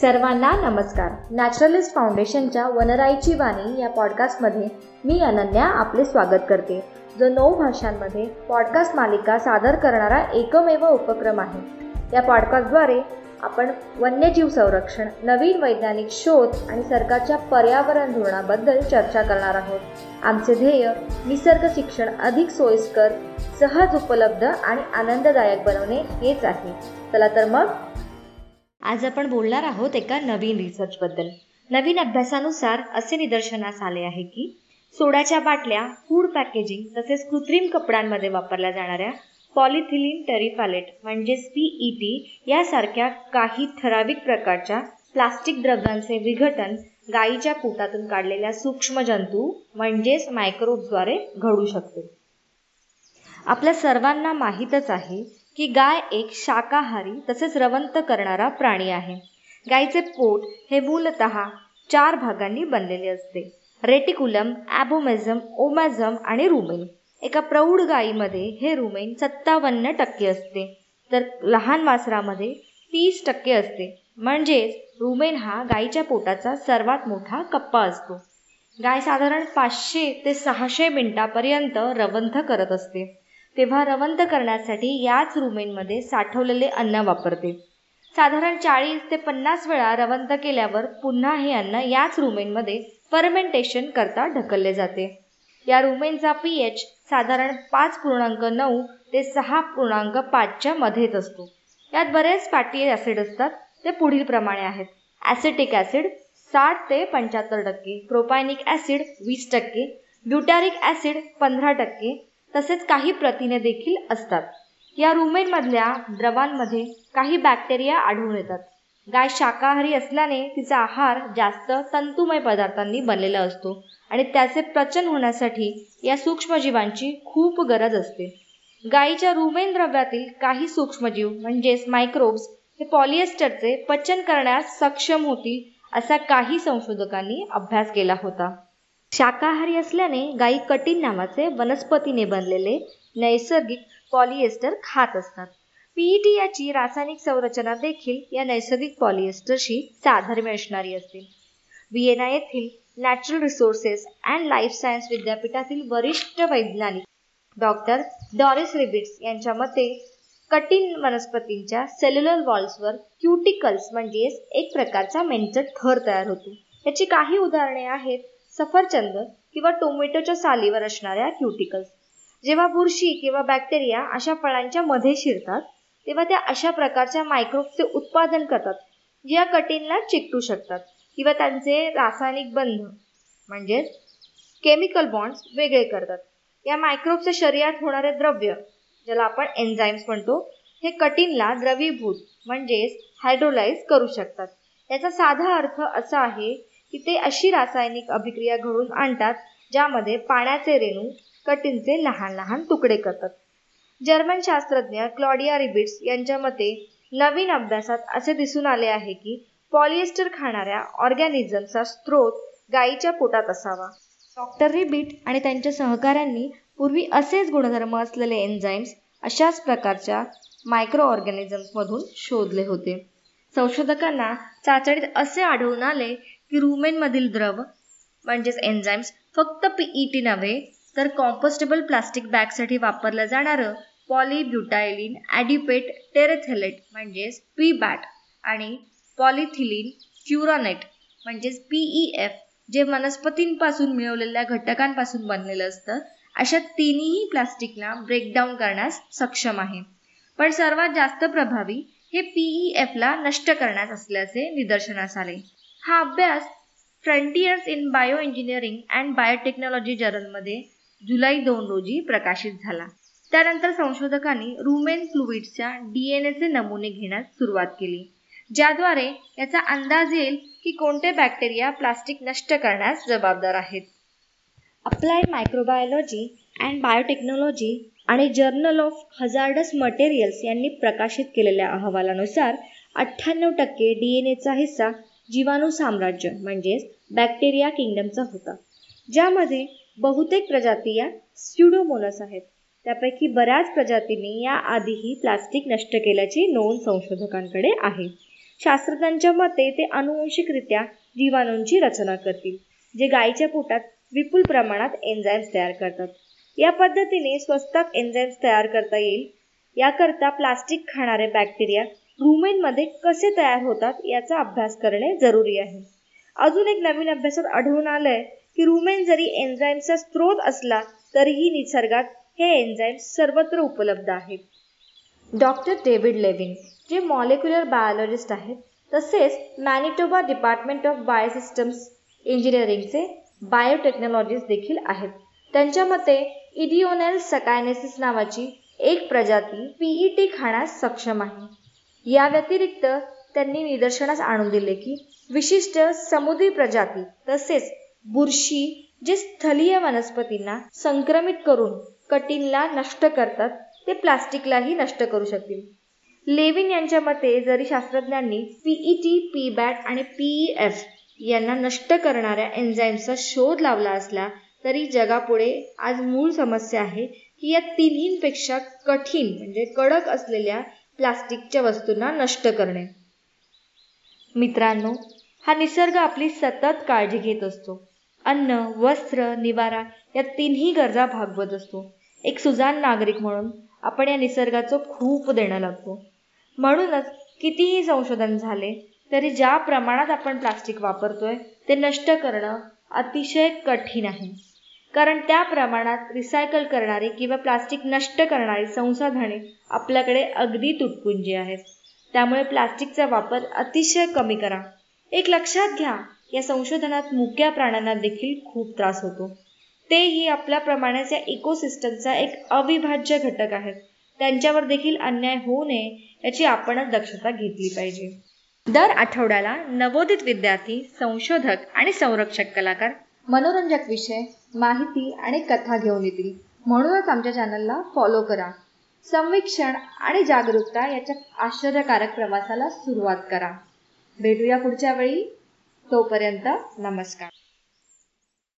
सर्वांना नमस्कार. नॅचरलिस्ट फाउंडेशनच्या वनराईची वाणी या पॉडकास्टमध्ये मी अनन्या आपले स्वागत करते. जो नऊ भाषांमध्ये पॉडकास्ट मालिका सादर करणारा एकमेव उपक्रम आहे. या पॉडकास्टद्वारे आपण वन्यजीव संरक्षण नवीन वैज्ञानिक शोध आणि सरकारच्या पर्यावरण धोरणाबद्दल चर्चा करणार आहोत. आमचे ध्येय निसर्ग शिक्षण अधिक सोयीस्कर सहज उपलब्ध आणि आनंददायक बनवणे हेच आहे. चला तर मग आज आपण बोलणार आहोत एका नवीन रिसर्चबद्दल नवीन अभ्यासानुसार असे निदर्शनास आले आहे की सोड्याच्या बाटल्या फूड पॅकेजिंग तसेच कृत्रिम कपड्यांमध्ये वापरल्या जाणाऱ्या पॉलिथिलिन टेरिफॅलेट म्हणजेच पीईटी यासारख्या काही ठराविक प्रकारच्या प्लास्टिक द्रव्यांचे विघटन गायीच्या पोटातून काढलेल्या सूक्ष्म जंतू म्हणजेच मायक्रोब्सद्वारे घडू शकते. आपल्या सर्वांना माहीतच आहे की गाय एक शाकाहारी तसेच रवंत करणारा प्राणी आहे. गायीचे पोट हे मूलत चार भागांनी बनलेले असते. रेटिकुलम ॲबोमेझम ओमॅझम आणि रुमेन. एका प्रौढ गायीमध्ये हे रुमेन सत्तावन्न टक्के असते. तर लहान वासरामध्ये तीस टक्के असते. म्हणजेच रुमेन हा गायीच्या पोटाचा सर्वात मोठा कप्पा असतो. गाय साधारण पाचशे ते सहाशे मिनिटापर्यंत रवंथ करत असते. तेव्हा रवंथ करण्यासाठी याच रुमेनमध्ये साठवलेले अन्न वापरते. साधारण चाळीस ते पन्नास वेळा रवंथ केल्यावर पुन्हा हे अन्न याच रुमेनमध्ये फर्मेंटेशन करता ढकलले जाते. या रुमेनचा पी एच साधारण पाच पूर्णांक नऊ ते सहा पूर्णांक पाचच्या मध्येच असतो. यात बरेच फॅटी ॲसिड असतात ते पुढील प्रमाणे आहेत. ॲसिटिक ॲसिड साठ ते पंच्याहत्तर टक्के प्रोपायनिक ॲसिड वीस टक्के ब्युटॅरिक ॲसिड पंधरा टक्के तसेच काही प्रथिने देखील असतात. या रुमेनमधल्या द्रवांमध्ये काही बॅक्टेरिया आढळून येतात. गाय शाकाहारी असल्याने तिचा आहार जास्त तंतुमय पदार्थांनी बनलेला असतो आणि त्याचे पचन होण्यासाठी या सूक्ष्मजीवांची खूप गरज असते. गायीच्या रुमेन द्रव्यातील काही सूक्ष्मजीव म्हणजेच मायक्रोब्स हे पॉलिएस्टरचे पचन करण्यास सक्षम होतील असा काही संशोधकांनी अभ्यास केला होता. शाकाहारी असल्याने गायी कटीन नावाचे वनस्पतीने बनलेले नैसर्गिक पॉलिएस्टर खात असतात. पीईटी याची रासायनिक संरचना देखील या नैसर्गिक पॉलिएस्टरशी साधर्म्य असणारी असते. व्हिएना येथील natural resources and life science विद्यापीठातील वरिष्ठ वैज्ञानिक डॉक्टर डॉरिस रिबिट्स यांच्या मते कठीण वनस्पतींच्या सेल्युलर वॉल्सवर क्युटिकल्स म्हणजेच एक प्रकारचा मेंचट थर तयार होतो. याची काही उदाहरणे आहेत. सफरचंद किंवा टोमॅटोच्या सालीवर असणाऱ्या क्युटिकल्स. जेव्हा बुरशी किंवा बॅक्टेरिया अशा फळांच्या मध्ये शिरतात तेव्हा त्या अशा प्रकारच्या मायक्रोबचे उत्पादन करतात या कटीनला चिकटू शकतात किंवा त्यांचे रासायनिक बंध म्हणजेच केमिकल बॉन्ड्स वेगळे करतात. या मायक्रोबच्या शरीरात होणारे द्रव्य ज्याला आपण एन्झाईम्स म्हणतो हे कटीनला द्रवीभूत म्हणजेच हायड्रोलाइज करू शकतात. याचा साधा अर्थ असा आहे की ते अशी रासायनिक अभिक्रिया घडून आणतात ज्यामध्ये पाण्याचे रेणू कठीणचे लहान लहान तुकडे करतात. जर्मन शास्त्रज्ञ क्लॉडिया रिबिट्स यांच्या मते नवीन अभ्यासात असे दिसून आले आहे की पॉलिएस्टर खाणाऱ्या ऑर्गॅनिझमचा स्त्रोत गायीच्या पोटात असावा. डॉक्टर रिबिट आणि त्यांच्या सहकाऱ्यांनी पूर्वी असेच गुणधर्म असलेले एन्झाईम्स अशाच प्रकारच्या मायक्रो ऑर्गॅनिझम्समधून शोधले होते. संशोधकांना चाचणीत असे आढळून आले की रुमेनमधील द्रव म्हणजेच एन्झाईम्स फक्त पीईटी नव्हे तर कॉम्पोस्टेबल प्लास्टिक बॅगसाठी वापरलं जाणारं पॉलिब्युटायलिन ॲडिपेट टेरेथेलेट म्हणजेच पी बॅट आणि पॉलिथिलिन क्युरॉनेट म्हणजेच पीई एफ जे वनस्पतींपासून मिळवलेल्या घटकांपासून बनलेलं असतं. अशा तिन्ही प्लास्टिकला ब्रेकडाऊन करण्यास सक्षम आहे. पण सर्वात जास्त प्रभावी हे पीई एफला नष्ट करण्यास असल्याचे निदर्शनास आले. हा अभ्यास frontiers in bio engineering and biotechnology जर्नलमध्ये जुलै दोन रोजी प्रकाशित झाला. त्यानंतर संशोधकांनी रुमेन फ्लुइडच्या डी एन एचे नमुने घेण्यास सुरुवात केली ज्याद्वारे याचा अंदाज येईल की कोणते बॅक्टेरिया प्लास्टिक नष्ट करण्यास जबाबदार आहेत. अप्लाइड मायक्रोबायोलॉजी अँड बायोटेक्नॉलॉजी आणि जर्नल ऑफ हजार्डस मटेरियल्स यांनी प्रकाशित केलेल्या अहवालानुसार अठ्ठ्याण्णव टक्के डी एन एचा हिस्सा जीवाणू साम्राज्य म्हणजेच बॅक्टेरिया किंगडमचा होता. ज्यामध्ये बहुतेक प्रजाती या स्युडोमोनस आहेत. त्यापैकी बऱ्याच प्रजातींनी या आधीही प्लास्टिक नष्ट केल्याची नोंद संशोधकांकडे आहे. शास्त्रज्ञांच्या मते ते अनुवंशिकरित्या जीवाणूंची रचना करतील जे गायीच्या पोटात विपुल प्रमाणात एन्झाईम्स तयार करतात. या पद्धतीने स्वस्तात एन्झाईम्स तयार करता येईल. याकरता प्लास्टिक खाणारे बॅक्टेरिया रुमेनमध्ये कसे तयार होतात याचा अभ्यास करणे जरुरी आहे. अजून एक नवीन अभ्यासात आढळून आलंय की रुमेन जरी एन्झाईमचा स्रोत असला तरीही निसर्गात हे एन्झाईम सर्वत्र उपलब्ध आहेत. डॉक्टर डेव्हिड लेविन जे मॉलिक्युलर बायोलॉजिस्ट आहेत तसेच मॅनिटोबा डिपार्टमेंट ऑफ बायोसिस्टम्स इंजिनिअरिंगचे बायोटेक्नॉलॉजिस्ट देखील आहेत. त्यांच्या मते इडिओनेल सकायनेसिस नावाची एक प्रजाती पीईटी खाण्यास सक्षम आहे. या व्यतिरिक्त त्यांनी निदर्शनास आणून दिले की विशिष्ट समुद्री प्रजाती तसेच बुरशी जे स्थलीय वनस्पतींना संक्रमित करून कटीनला नष्ट करतात ते प्लास्टिकलाही नष्ट करू शकतील. लेविन यांच्या मते जरी शास्त्रज्ञांनी पीईटी पी बॅट आणि पीई एफ यांना नष्ट करणाऱ्या एन्झाईमचा शोध लावला असला तरी जगापुढे आज मूळ समस्या आहे की या तिन्हींपेक्षा कठीण म्हणजे कडक असलेल्या प्लास्टिकच्या वस्तूंना नष्ट करणे. मित्रांनो हा निसर्ग आपली सतत काळजी घेत असतो. अन्न वस्त्र निवारा या तिन्ही गरजा भागवत असतो. एक सुजान नागरिक म्हणून आपण या निसर्गाचं खूप देणं लागतो. म्हणूनच कितीही संशोधन झाले तरी ज्या प्रमाणात आपण प्लास्टिक वापरतोय ते नष्ट करणं अतिशय कठीण आहे. कारण त्या प्रमाणात रिसायकल करणारी किंवा प्लास्टिक नष्ट करणारी संसाधने आपल्याकडे अगदी तुटपुंजी आहेत. त्यामुळे प्लास्टिकचा वापर अतिशय कमी करा. एक लक्षात घ्या या संशोधनात मुक्या प्राण्यांना देखील खूप त्रास होतो. तेही आपल्याप्रमाणेच या इकोसिस्टमचा एक अविभाज्य घटक आहेत. त्यांच्यावर देखील अन्याय होऊ नये याची आपणच दक्षता घेतली पाहिजे. दर आठवड्याला नवोदित विद्यार्थी संशोधक आणि संरक्षक कलाकार मनोरंजक विषय माहिती आणि कथा घेऊन येतील. म्हणूनच आमच्या चॅनलला फॉलो करा. संवीक्षण आणि जागरूकता याच्या आश्चर्यकारक प्रवासाला सुरुवात करा. भेटूया पुढच्या वेळी. तोपर्यंत नमस्कार.